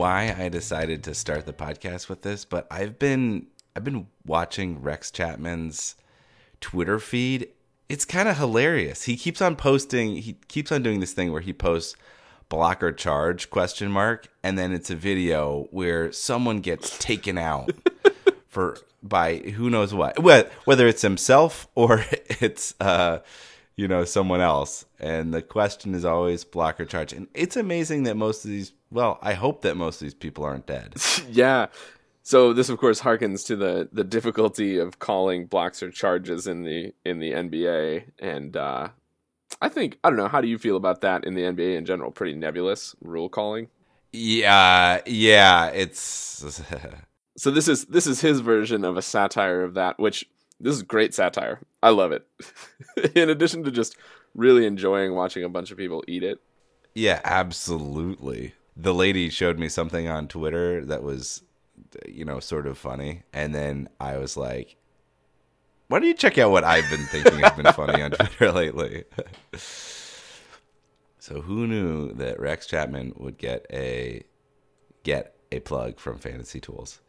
Why I decided to start the podcast with this, but I've been I've been watching Rex Chapman's Twitter feed. It's kind of hilarious. He keeps on posting. He keeps on doing this thing where he posts blocker charge question mark, and then it's a video where someone gets taken out for by who knows what, whether it's himself or it's uh, you know someone else. And the question is always block or charge, and it's amazing that most of these. Well, I hope that most of these people aren't dead. yeah. So this, of course, harkens to the the difficulty of calling blocks or charges in the in the NBA, and uh, I think I don't know. How do you feel about that in the NBA in general? Pretty nebulous rule calling. Yeah, yeah, it's. so this is this is his version of a satire of that, which this is great satire. I love it. in addition to just really enjoying watching a bunch of people eat it. Yeah, absolutely. The lady showed me something on Twitter that was you know, sort of funny. And then I was like, why don't you check out what I've been thinking has been funny on Twitter lately? so who knew that Rex Chapman would get a get a plug from Fantasy Tools?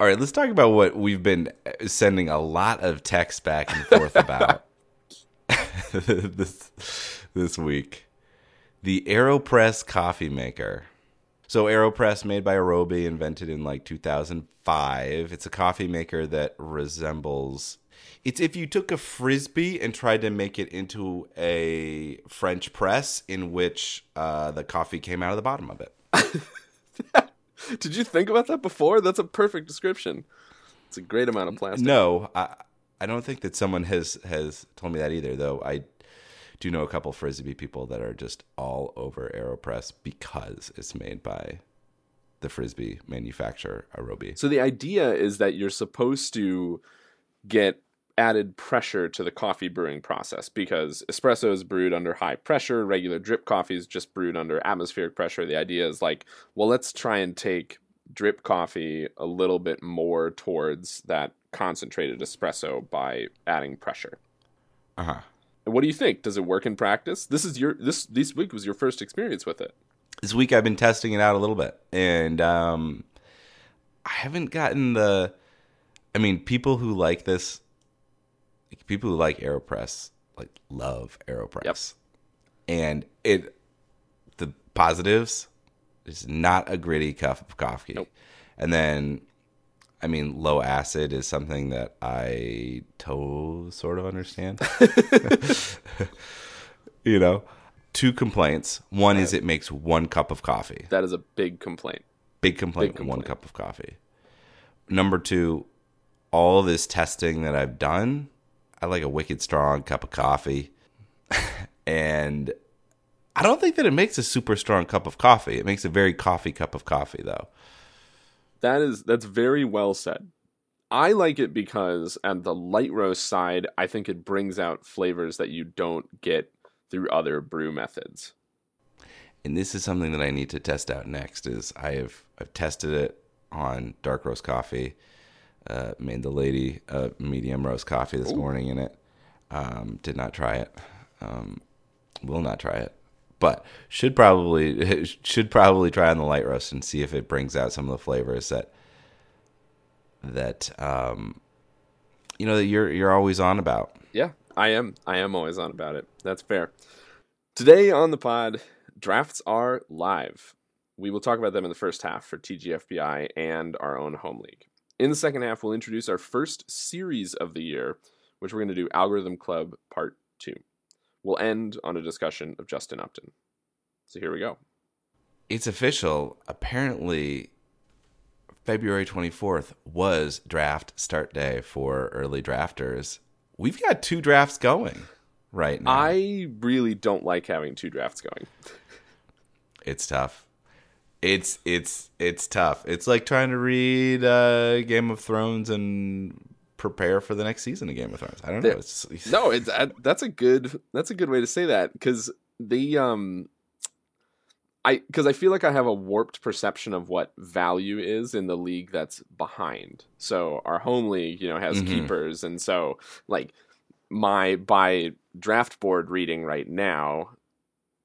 All right, let's talk about what we've been sending a lot of texts back and forth about this this week. The AeroPress coffee maker. So AeroPress, made by Aerobie, invented in like 2005. It's a coffee maker that resembles. It's if you took a frisbee and tried to make it into a French press, in which uh, the coffee came out of the bottom of it. Did you think about that before? That's a perfect description. It's a great amount of plastic. No, I, I don't think that someone has has told me that either. Though I do know a couple frisbee people that are just all over Aeropress because it's made by the frisbee manufacturer Aerobie. So the idea is that you're supposed to get added pressure to the coffee brewing process because espresso is brewed under high pressure, regular drip coffee is just brewed under atmospheric pressure. The idea is like, well, let's try and take drip coffee a little bit more towards that concentrated espresso by adding pressure. Uh-huh. And What do you think? Does it work in practice? This is your this this week was your first experience with it. This week I've been testing it out a little bit, and um, I haven't gotten the. I mean, people who like this, people who like Aeropress, like love Aeropress, yep. and it. The positives is not a gritty cup of coffee, nope. and then I mean, low acid is something that I to sort of understand. you know, two complaints. One is it makes one cup of coffee. That is a big complaint. Big complaint. Big complaint. One cup of coffee. Number two, all this testing that I've done, I like a wicked strong cup of coffee, and I don't think that it makes a super strong cup of coffee. It makes a very coffee cup of coffee, though. That is that's very well said. I like it because at the light roast side, I think it brings out flavors that you don't get through other brew methods. And this is something that I need to test out next. Is I have I've tested it on dark roast coffee. Uh, made the lady a medium roast coffee this Ooh. morning in it. Um, did not try it. Um, will not try it but should probably should probably try on the light roast and see if it brings out some of the flavors that that um, you know that you're you're always on about. Yeah, I am. I am always on about it. That's fair. Today on the pod, drafts are live. We will talk about them in the first half for TGFBI and our own home league. In the second half, we'll introduce our first series of the year, which we're going to do Algorithm Club Part 2 we'll end on a discussion of Justin Upton. So here we go. It's official. Apparently, February 24th was draft start day for early drafters. We've got two drafts going right now. I really don't like having two drafts going. It's tough. It's it's it's tough. It's like trying to read uh, Game of Thrones and prepare for the next season of Game of Thrones. I don't know. It's, no, it's uh, that's a good that's a good way to say that because the um I because I feel like I have a warped perception of what value is in the league that's behind. So our home league, you know, has Mhm. keepers, and so like my by draft board reading right now,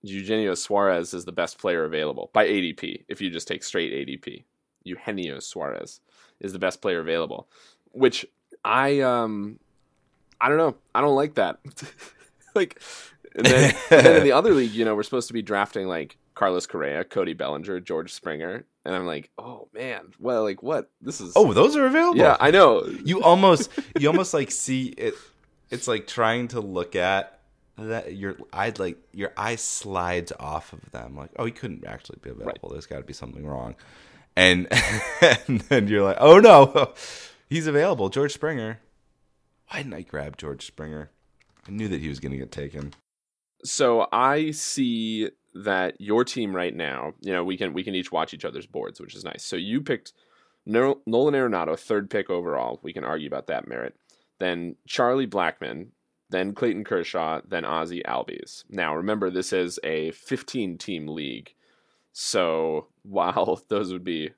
Eugenio Suarez is the best player available by ADP. If you just take straight ADP, Eugenio Suarez is the best player available, which I um I don't know. I don't like that. like and then, and then in the other league, you know, we're supposed to be drafting like Carlos Correa, Cody Bellinger, George Springer, and I'm like, oh man, well, like what? This is oh, those are available. yeah, I know. you almost you almost like see it. It's like trying to look at that your eye like your eye slides off of them. Like, oh, he couldn't actually be available. There's got to be something wrong. And and then you're like, oh no, he's available. George Springer. Why didn't I grab George Springer? I knew that he was going to get taken. So I see that your team right now, you know, we can we can each watch each other's boards, which is nice. So you picked Nolan Arenado, third pick overall. We can argue about that merit. Then Charlie Blackmon, then Clayton Kershaw, then Ozzie Albies. Now remember, this is a 15 team league, so while those would be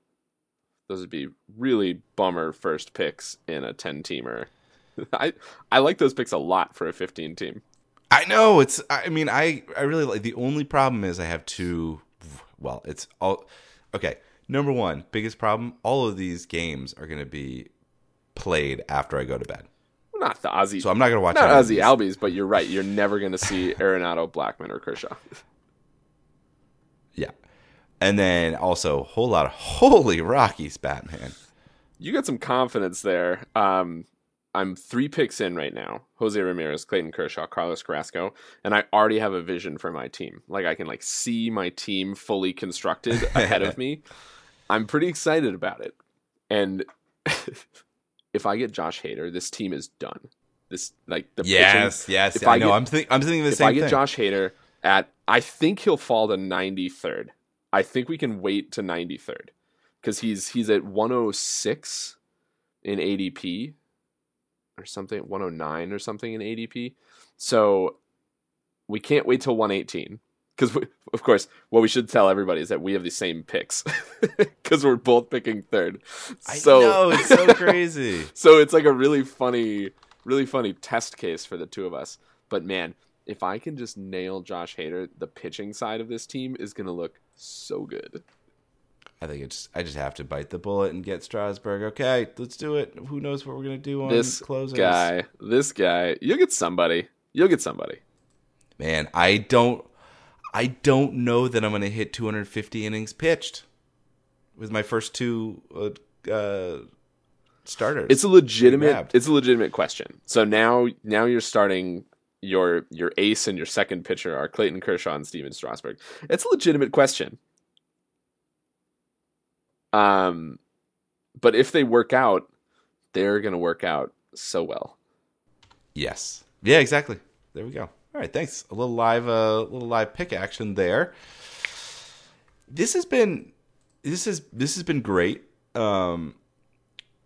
those would be really bummer first picks in a 10 teamer. I I like those picks a lot for a 15 team. I know it's. I mean, I I really like. The only problem is I have two. Well, it's all okay. Number one, biggest problem. All of these games are going to be played after I go to bed, Not the Ozzie. so I'm not going to watch. not Ozzie. Albies, but you're right. You're never going to see Arenado, Blackmon, or Kershaw. Yeah, and then also a whole lot of holy Rockies, Batman. You got some confidence there. Um, I'm three picks in right now: Jose Ramirez, Clayton Kershaw, Carlos Carrasco, and I already have a vision for my team. Like I can like see my team fully constructed ahead of me. I'm pretty excited about it. And if I get Josh Hader, this team is done. This like the pitching Yes, yes. if I I know. get- I'm think. I'm thinking the if same If I get thing. Josh Hader at, I think he'll fall to 93rd. I think we can wait to 93rd because he's he's at 106 in ADP or something, 109 or something in ADP. So we can't wait till 118 because of course what we should tell everybody is that we have the same picks because we're both picking third. I So know it's so crazy. so it's like a really funny, really funny test case for the two of us. But man, if I can just nail Josh Hader, the pitching side of this team is gonna look so good. I think it's. I just have to bite the bullet and get Strasburg. Okay, let's do it. Who knows what we're gonna do on This guy, this guy, you'll get somebody. You'll get somebody. Man, I don't I don't know that I'm going to hit 250 innings pitched with my first two uh, uh, starters. It's a legitimate. It's a legitimate question. So now, now you're starting your your ace and your second pitcher are Clayton Kershaw and Stephen Strasburg. It's a legitimate question. Um, but if they work out, they're gonna work out so well. yes. Yeah, exactly. There we go. All right, thanks. A little live uh little live pick action there. This has been this is this has been great. Um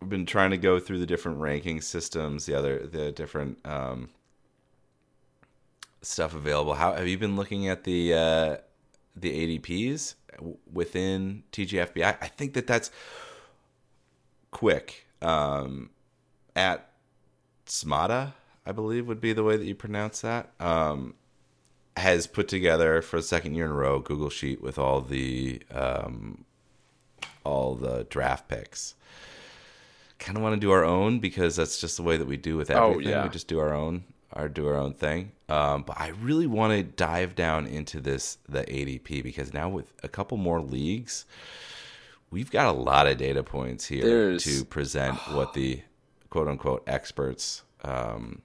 I've been trying to go through the different ranking systems, the other the different um stuff available. How have you been looking at the uh the ADPs within TGFBI? I think that that's quick. Um at Smada, I believe would be the way that you pronounce that. Um has put together for the second year in a row Google Sheet with all the um all the draft picks. Kind of want to do our own because that's just the way that we do with Oh, everything. yeah. We just do our own, our do our own thing. Um, but I really want to dive down into this the ADP because now with a couple more leagues, we've got a lot of data points here There's- to present what the quote unquote experts um,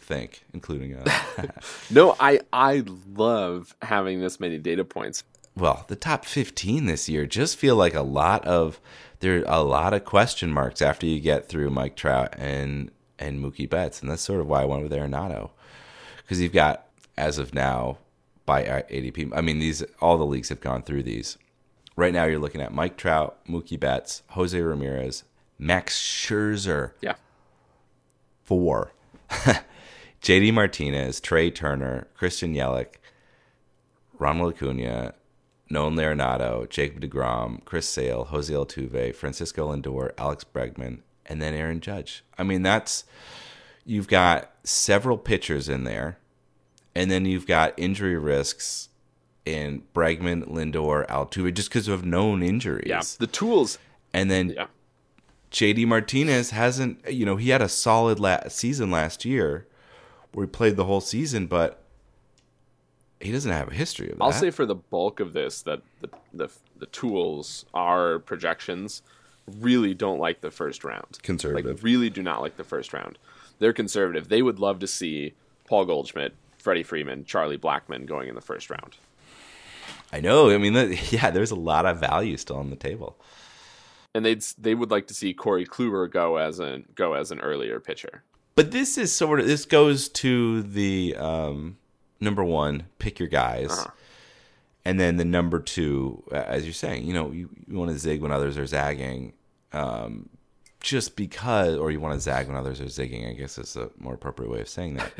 think, including us. Uh, no, I I love having this many data points. well, the top 15 this year just feel like a lot of there are a lot of question marks after you get through Mike Trout and and Mookie Betts, and that's sort of why I went with Arenado because you've got as of now by uh, ADP. I mean, these all the leagues have gone through these. Right now, you're looking at Mike Trout, Mookie Betts, Jose Ramirez, Max Scherzer, Yeah. four, JD Martinez, Trea Turner, Christian Yelich, Ronald Acuna, Nolan Arenado, Jacob DeGrom, Chris Sale, Jose Altuve, Francisco Lindor, Alex Bregman, and then Aaron Judge. I mean, that's you've got several pitchers in there, and then you've got injury risks in Bregman, Lindor, Altuve, just because of known injuries. Yeah. The tools. And then Yeah. JD Martinez hasn't, you know, he had a solid la- season last year where he played the whole season, but he doesn't have a history of that. I'll say for the bulk of this that the, the the tools, are projections, really don't like the first round. Conservative. Like really do not like the first round. They're conservative. They would love to see Paul Goldschmidt, Freddie Freeman, Charlie Blackmon going in the first round. I know. I mean, that, yeah, there's a lot of value still on the table. And they'd they would like to see Corey Kluber go as an go as an earlier pitcher. But this is sort of this goes to the um, number one, pick your guys, Uh-huh. and then the number two, uh, as you're saying, you know, you, you want to zig when others are zagging, um, just because, or you want to zag when others are zigging. I guess is a more appropriate way of saying that.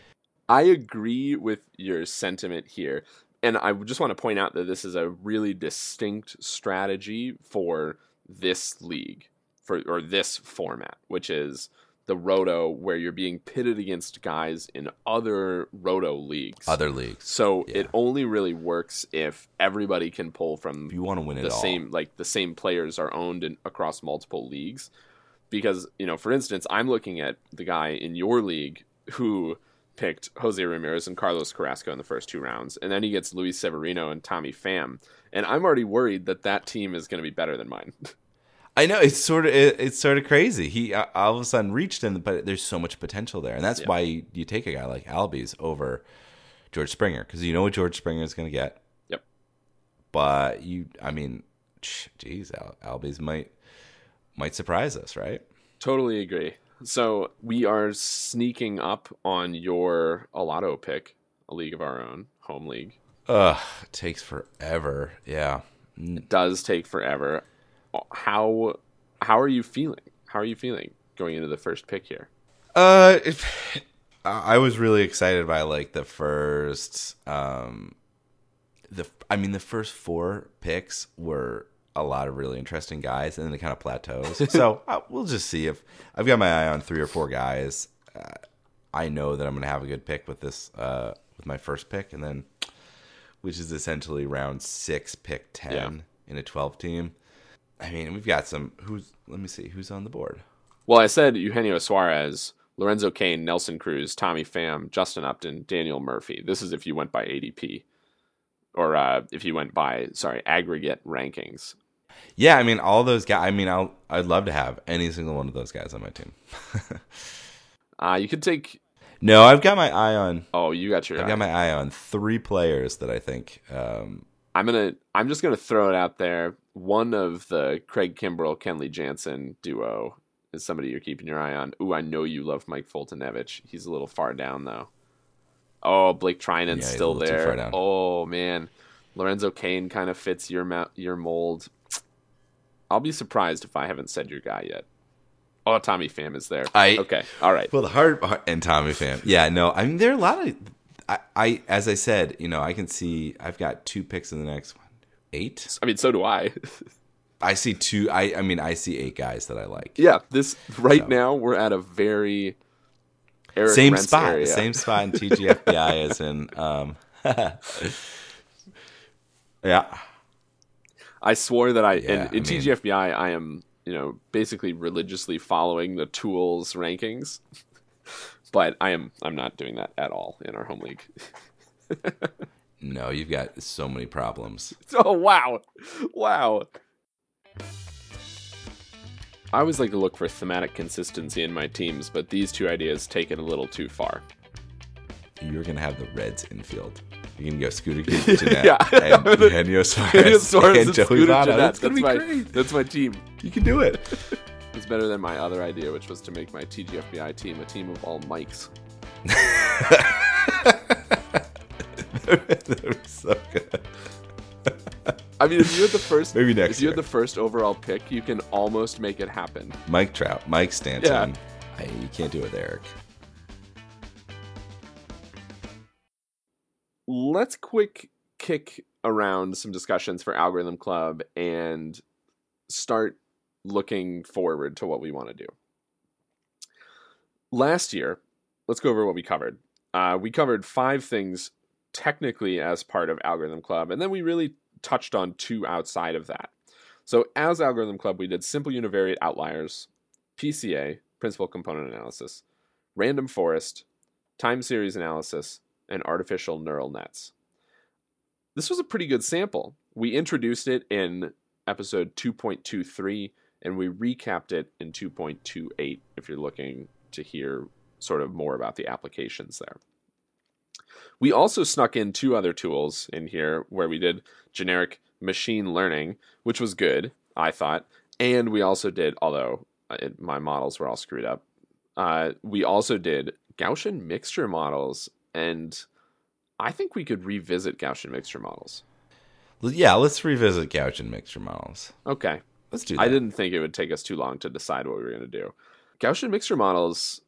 I agree with your sentiment here. And I just want to point out that this is a really distinct strategy for this league for or this format, which is the roto where you're being pitted against guys in other roto leagues. Other leagues, so yeah. it only really works if everybody can pull from if you want to win it the all, same like the same players are owned in, across multiple leagues. Because you know for instance i'm looking at the guy in your league who picked jose ramirez and carlos carrasco in the first two rounds and then he gets luis severino and tommy pham. And i'm already worried that that team is going to be better than mine I know it's sort of it, it's sort of crazy. He uh, all of a sudden reached in, but there's so much potential there, and that's Yeah. why you, you take a guy like Albies over George Springer because you know what George Springer is going to get. Yep. But you, I mean, geez, Al- Albies might might surprise us, right? totally agree so we are sneaking up on your Alato pick a league of our own home league Ugh, it takes forever. Yeah. it does take forever how how are you feeling how are you feeling going into the first pick here Uh, it, I I was really excited by like the first, um, the I mean the first four picks were a lot of really interesting guys, and then it kind of plateaus. so uh, we'll just see if I've got my eye on three or four guys. Uh, I know that I'm gonna have a good pick with this, uh, with my first pick, and then which is essentially round six, pick ten Yeah. in a twelve team. I mean, we've got some. Who's? Let me see. Who's on the board? Well, I said Eugenio Suarez, Lorenzo Cain, Nelson Cruz, Tommy Pham, Justin Upton, Daniel Murphy. This is if you went by ADP, or uh, if you went by sorry aggregate rankings. Yeah, I mean all those guys. I mean, I'll I'd love to have any single one of those guys on my team. Uh, you could take. no, I've got my eye on. Oh, you got your. I've got my eye on three players that I think. Um, I'm gonna. I'm just gonna throw it out there. One of the Craig Kimbrel, Kenley Jansen duo is somebody you're keeping your eye on. Ooh, I know you love Mike Foltynewicz. He's a little far down though. Oh, Blake Treinen's Yeah, still there. Oh man, Lorenzo Cain kind of fits your mou- your mold. I'll be surprised if I haven't said your guy yet. Oh, Tommy Pham is there. I- okay, all right. well, the hard and Tommy Pham. Yeah, no, I mean there are a lot of. I, I as I said, you know, I can see. I've got two picks in the next one. Eight. I mean, so do I. I see two. I I mean, I see eight guys that I like. yeah, this right So. now we're at a very Eric same Rentz spot. area. Same spot in TGFBI as in. Um, yeah. I swore that I Yeah, in, in I mean- TGFBI I am you know basically religiously following the tools rankings, but I am I'm not doing that at all in our home league. No, you've got so many problems. Oh wow, wow. I always like to look for thematic consistency in my teams, but these two ideas take it a little too far. You're gonna have the Reds infield. You can go Scooter Gennett Yeah. and Eugenio Suarez, Suarez and and Joey Scooter Votto. That's gonna That's be my great. that's my team. You can do it. It's better than my other idea, which was to make my TGFBI team a team of all mics. that was so good. I mean, if you had the first, Maybe next if you year. had the first overall pick, you can almost make it happen. Mike Trout, Mike Stanton. Yeah. I, you can't do it Eric. let's quick kick around some discussions for algorithm club and start looking forward to what we want to do last year let's go over what we covered uh, we covered five things technically as part of algorithm club and then we really touched on two outside of that so as algorithm club we did simple univariate outliers pca principal component analysis random forest time series analysis and artificial neural nets. This was a pretty good sample. We introduced it in episode 2.23 and we recapped it in 2.28 if you're looking to hear sort of more about the applications there. We also snuck in two other tools in here where we did generic machine learning, which was good, I thought. And we also did, although uh, it, my models were all screwed up, uh, we also did Gaussian mixture models and I think we could revisit Gaussian mixture models. Yeah, let's revisit Gaussian mixture models. Okay. Let's do that. I didn't think it would take us too long to decide what we were going to do. Gaussian mixture models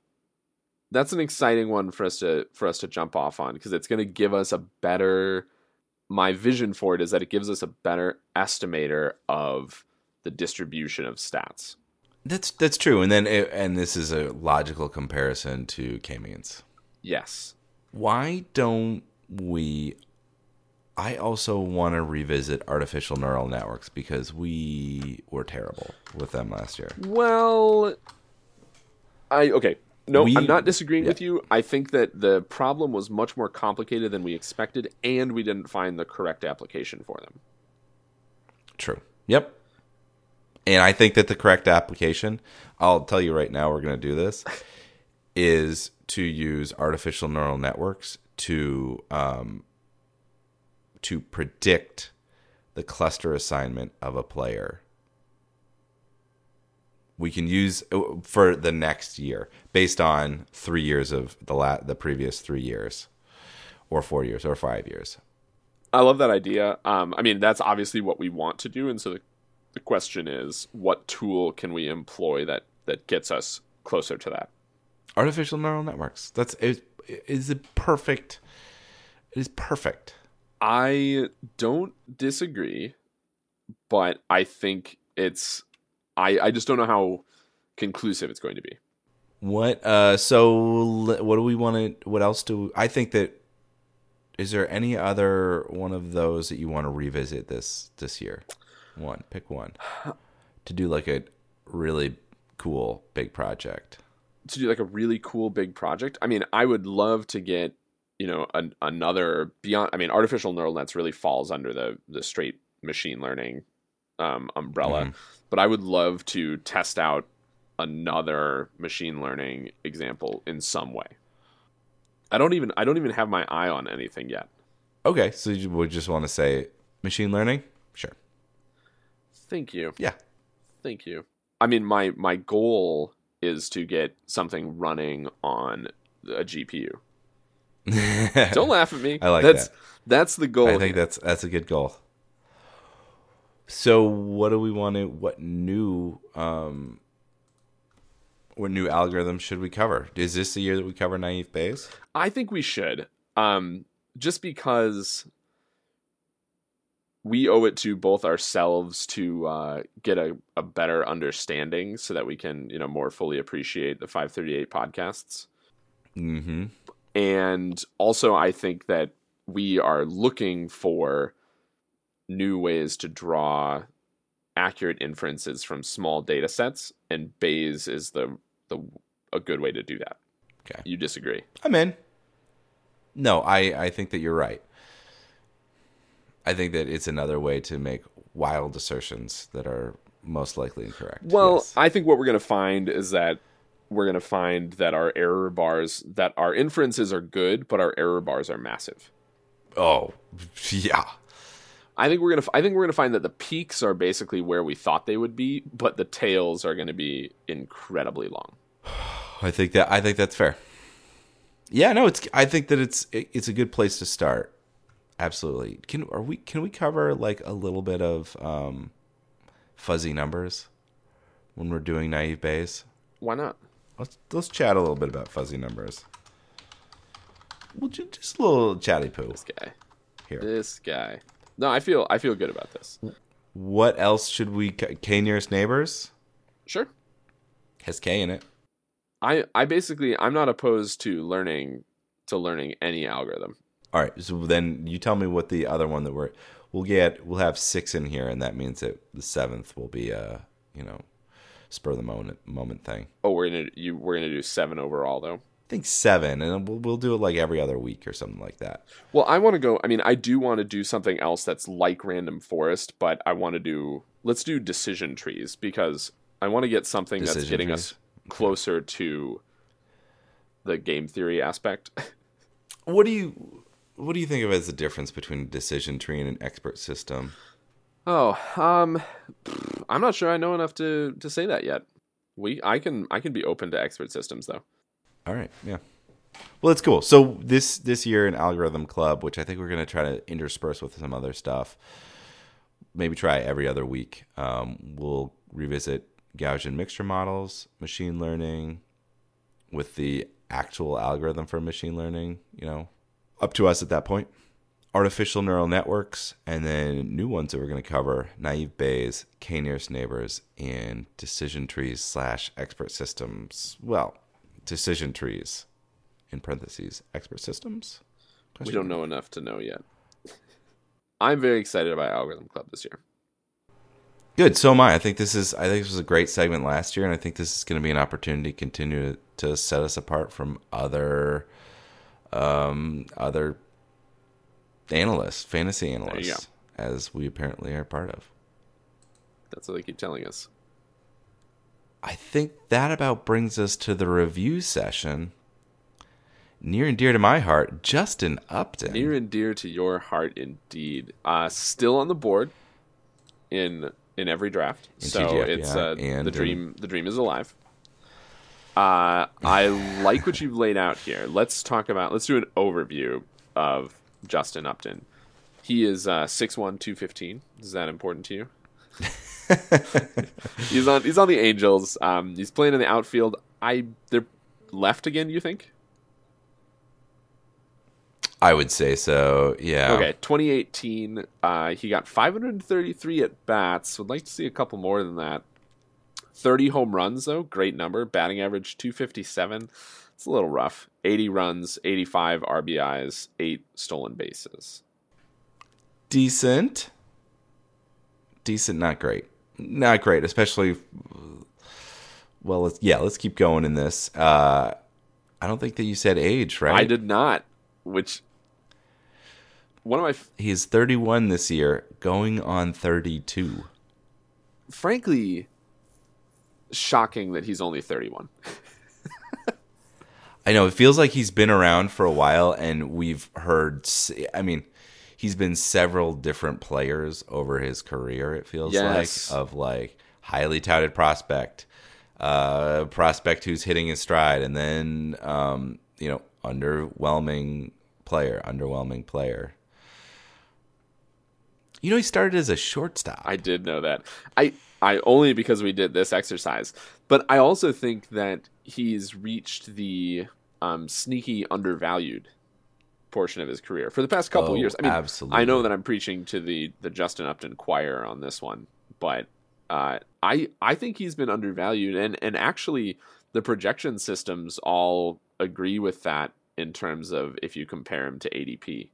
that's an exciting one for us to for us to jump off on because it's going to give us a better my vision for it is that it gives us a better estimator of the distribution of stats. That's that's true. And then it, and this is a logical comparison to K-means. Yes. Why don't we I also want to revisit artificial neural networks because we were terrible with them last year. Well, I okay. No, We- I'm not disagreeing yeah. with you. I think that the problem was much more complicated than we expected, and we didn't find the correct application for them. True. Yep. And I think that the correct application, I'll tell you right now, we're going to do this, is to use artificial neural networks to um, to predict the cluster assignment of a player. We can use uh, for the next year based on three years of the la- the previous three years, or four years, or five years. I love that idea. Um, I mean, that's obviously what we want to do, and so the, the question is, what tool can we employ that that gets us closer to that? artificial neural networks. That's it is a perfect. It is perfect. I don't disagree, but I think it's I I just don't know how conclusive it's going to be. What? Uh. So, what do we want to? What else do I think that? Is there any other one of those that you want to revisit this this year? One. Pick one. To do like a really cool big project. to do like a really cool big project. I mean, I would love to get you know an, another beyond. I mean, artificial neural nets really falls under the the straight machine learning um, umbrella, Mhm. but I would love to test out another machine learning example in some way. I don't even I don't even have my eye on anything yet. Okay. So you would just want to say machine learning? Sure. Thank you. Yeah. Thank you. I mean, my my goal is to get something running on a GPU. Don't laugh at me. I like that's, that. That's the goal. I think here. that's that's a good goal. So what do we want to what new um what new algorithm should we cover? Is this the year that we cover naive Bayes? I think we should. Um, just because we owe it to both ourselves to uh, get a, a better understanding so that we can, you know, more fully appreciate the 538 podcasts. Mm-hmm. And also, I think that we are looking for new ways to draw accurate inferences from small data sets, and Bayes is the the a good way to do that. Okay. You disagree? I'm in. No, I, I think that you're right. I think that it's another way to make wild assertions that are most likely incorrect. Well, Yes. I think what we're going to find is that we're going to find that our error bars, that our inferences are good, but our error bars are massive. Oh, yeah. I think we're gonna. I think we're gonna find that the peaks are basically where we thought they would be, but the tails are gonna be incredibly long. I think that I think that's fair. Yeah, no, it's. I think that it's it's a good place to start. Absolutely. Can are we can we cover like a little bit of um, fuzzy numbers when we're doing naive Bayes? Why not? Let's let's chat a little bit about fuzzy numbers. Well, ju- just a little chatty poo This guy. here. This guy. No, I feel. I feel good about this. What else should we? K nearest neighbors Sure. has K in it. I. I basically. I'm not opposed to learning to learning any algorithm. All right, so then you tell me what the other one that we're we'll get. We'll have six in here, and that means that the seventh will be a you know spur the moment moment thing. Oh, we're gonna. You. We're gonna do seven overall though. I think seven, and we'll we'll do it like every other week or something like that. Well, I want to go. I mean, I do want to do something else that's like random forest, but I want to do. Let's do decision trees because I want to get something that's getting trees? us closer to the game theory aspect. What do you what do you think of as the difference between a decision tree and an expert system? Oh, um, I'm not sure I know enough to to say that yet. We, I can, I can be open to expert systems though. All right, yeah. Well, it's cool. So this this year in Algorithm Club, which I think we're going to try to intersperse with some other stuff, maybe try every other week. Um, we'll revisit Gaussian mixture models, machine learning, with the actual algorithm for machine learning. You know, up to us at that point. Artificial neural networks, and then new ones that we're going to cover: naive Bayes, k-nearest neighbors, and decision trees slash expert systems. Well, decision trees in parentheses expert systems We don't know enough to know yet. I'm very excited about Algorithm Club this year. good so am i i think this is i think this was a great segment last year and i think this is going to be an opportunity to continue to set us apart from other um other analysts fantasy analysts as we apparently are part of That's what they keep telling us. i think that about brings us to the review session near and dear to my heart justin upton Near and dear to your heart, indeed. Uh, still on the board in in every draft. In so TGF, it's yeah, uh, and the dream. The dream is alive. Uh, I like what you've laid out here. Let's talk about. Let's do an overview of Justin Upton. He is uh, 6'1", 215. Is that important to you? he's on. He's on the Angels. Um, he's playing in the outfield. I they're left again. You think? i would say so yeah Okay, 2018, uh, he got 533 at bats. Would like to see a couple more than that. 30 home runs, though. Great number. Batting average 257. It's a little rough. 80 runs, 85 RBIs, 8 stolen bases. decent decent not great not great especially well let's yeah let's keep going in this uh i don't think that you said age right I did not, which. One of my. f- he's 31 this year going on 32 Frankly, shocking that he's only 31. i know it feels like he's been around for a while and we've heard I mean he's been several different players over his career it feels Yes. like of like highly touted prospect uh prospect who's hitting his stride and then um you know underwhelming player underwhelming player you know he started as a shortstop I did know that. I I only because we did this exercise, but I also think that he's reached the um, sneaky undervalued portion of his career for the past couple Oh, years. I mean, absolutely. I know that I'm preaching to the the Justin Upton choir on this one, but uh, I I think he's been undervalued, and and actually the projection systems all agree with that in terms of if you compare him to ADP.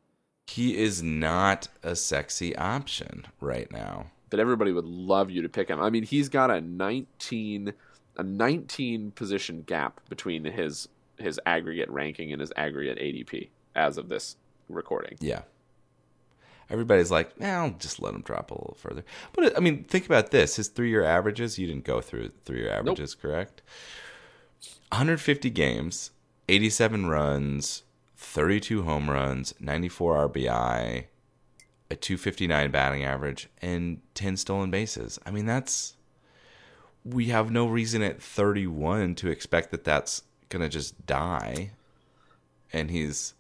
he is not a sexy option right now But everybody would love you to pick him. I mean, he's got a 19 a 19 position gap between his his aggregate ranking and his aggregate ADP as of this recording. Yeah. Everybody's like, eh, I'll just let him drop a little further. But I mean, think about this: his three-year averages. You didn't go through three-year averages, correct? 150 games, 87 runs, 32 home runs, 94 RBI, a 259 batting average, and 10 stolen bases. I mean, that's. We have no reason at 31 to expect that that's going to just die. And he's.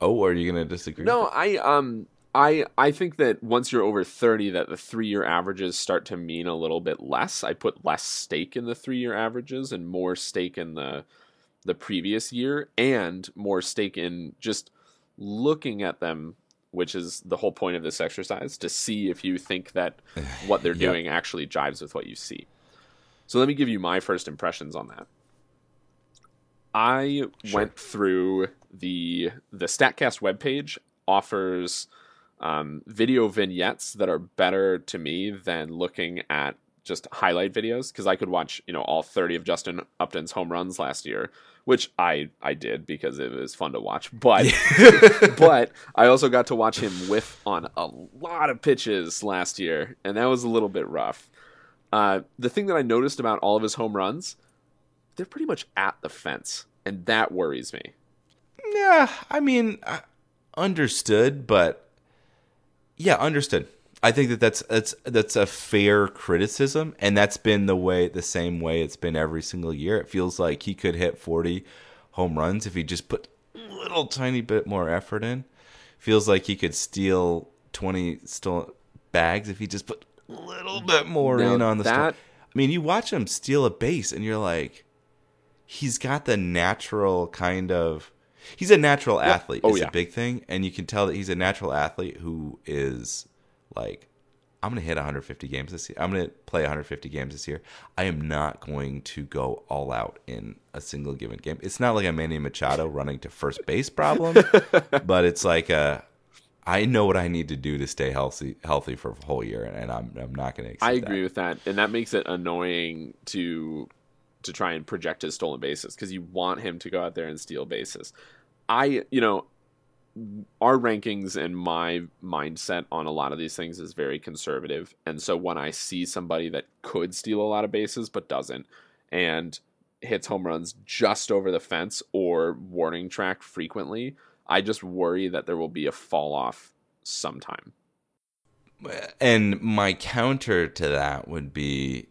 Oh, are you going to disagree? No, I um I I think that once you're over 30 that the 3-year averages start to mean a little bit less. I put less stake in the 3-year averages and more stake in the the previous year and more stake in just looking at them which is the whole point of this exercise to see if you think that what they're Yep. doing actually jives with what you see. So let me give you my first impressions on that. I Sure. went through the the Statcast webpage offers um, video vignettes that are better to me than looking at just highlight videos because I could watch you know all 30 of Justin Upton's home runs last year, which I I did because it was fun to watch. But but I also got to watch him whiff on a lot of pitches last year, and that was a little bit rough. Uh, the thing that I noticed about all of his home runs, they're pretty much at the fence, and that worries me. Yeah, I mean, uh, understood, but yeah, understood. I think that that's that's that's a fair criticism, and that's been the way, the same way it's been every single year. It feels like he could hit forty home runs if he just put a little tiny bit more effort in. Feels like he could steal twenty stolen bags if he just put a little bit more Now in on the. that- I mean, you watch him steal a base, and you're like, he's got the natural kind of he's a natural athlete Oh, it's yeah. a big thing. And you can tell that he's a natural athlete who is like i'm gonna hit 150 games this year. I'm gonna play 150 games this year. I am not going to go all out in a single given game. It's not like a manny machado running to first base problem but it's like a I know what I need to do to stay healthy healthy for a whole year, and I'm I'm not going to. I agree with that, and that makes it annoying to to try and project his stolen bases because you want him to go out there and steal bases. I, you know, our rankings and my mindset on a lot of these things is very conservative, and so when I see somebody that could steal a lot of bases but doesn't, and hits home runs just over the fence or warning track frequently, I just worry that there will be a fall off sometime. And my counter to that would be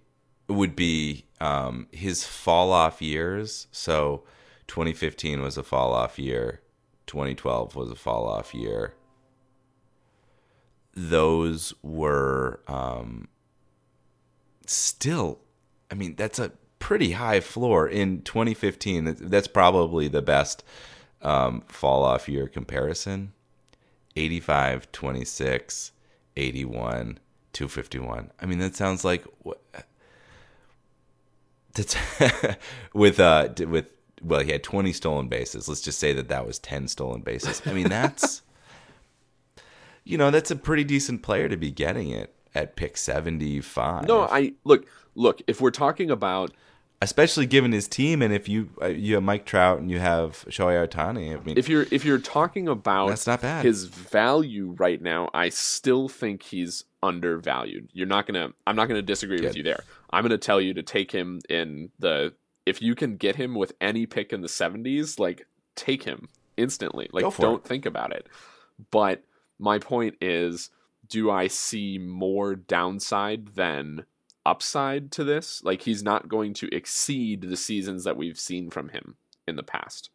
would be um, his fall off years. So 2015 was a fall off year. 2012 was a fall off year. Those were um, still, I mean, that's a pretty high floor in 2015. That's probably the best um, fall off year comparison. 85, 26, 81, 251. I mean, that sounds like what with uh with well, he had 20 stolen bases. Let's just say that that was 10 stolen bases. I mean, that's you know, that's a pretty decent player to be getting it at pick 75. No, I look, look, if we're talking about especially given his team and if you uh, you have Mike Trout and you have Shohei Ohtani, I mean, if you're if you're talking about That's not bad. his value right now, I still think he's undervalued. You're not gonna I'm not gonna disagree with you there. I'm gonna tell you to take him in the if you can get him with any pick in the 70s, like take him instantly. Like don't it. think about it. But my point is, do I see more downside than upside to this? Like he's not going to exceed the seasons that we've seen from him in the past.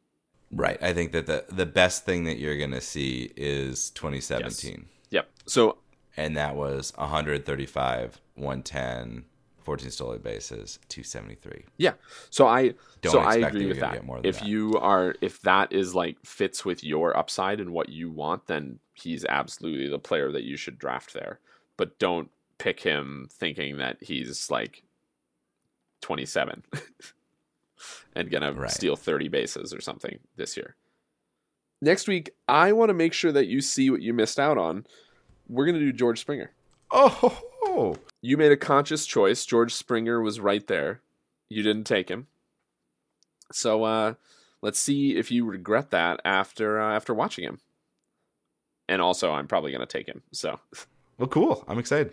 right. I think that the the best thing that you're going to see is 2017. Yep. So And that was 135, 110, 14 stolen bases, 273. Yeah. So I Don't so I agree with that. get more than If that. you are if that is like fits with your upside and what you want, then he's absolutely the player that you should draft there. But don't pick him thinking that he's like 27 and going Right. to steal 30 bases or something this year. Next week, I want to make sure that you see what you missed out on. We're going to do George Springer. Oh, You made a conscious choice. George Springer was right there. You didn't take him. So uh, let's see if you regret that after uh, after watching him. And also, I'm probably going to take him. So well, cool. I'm excited.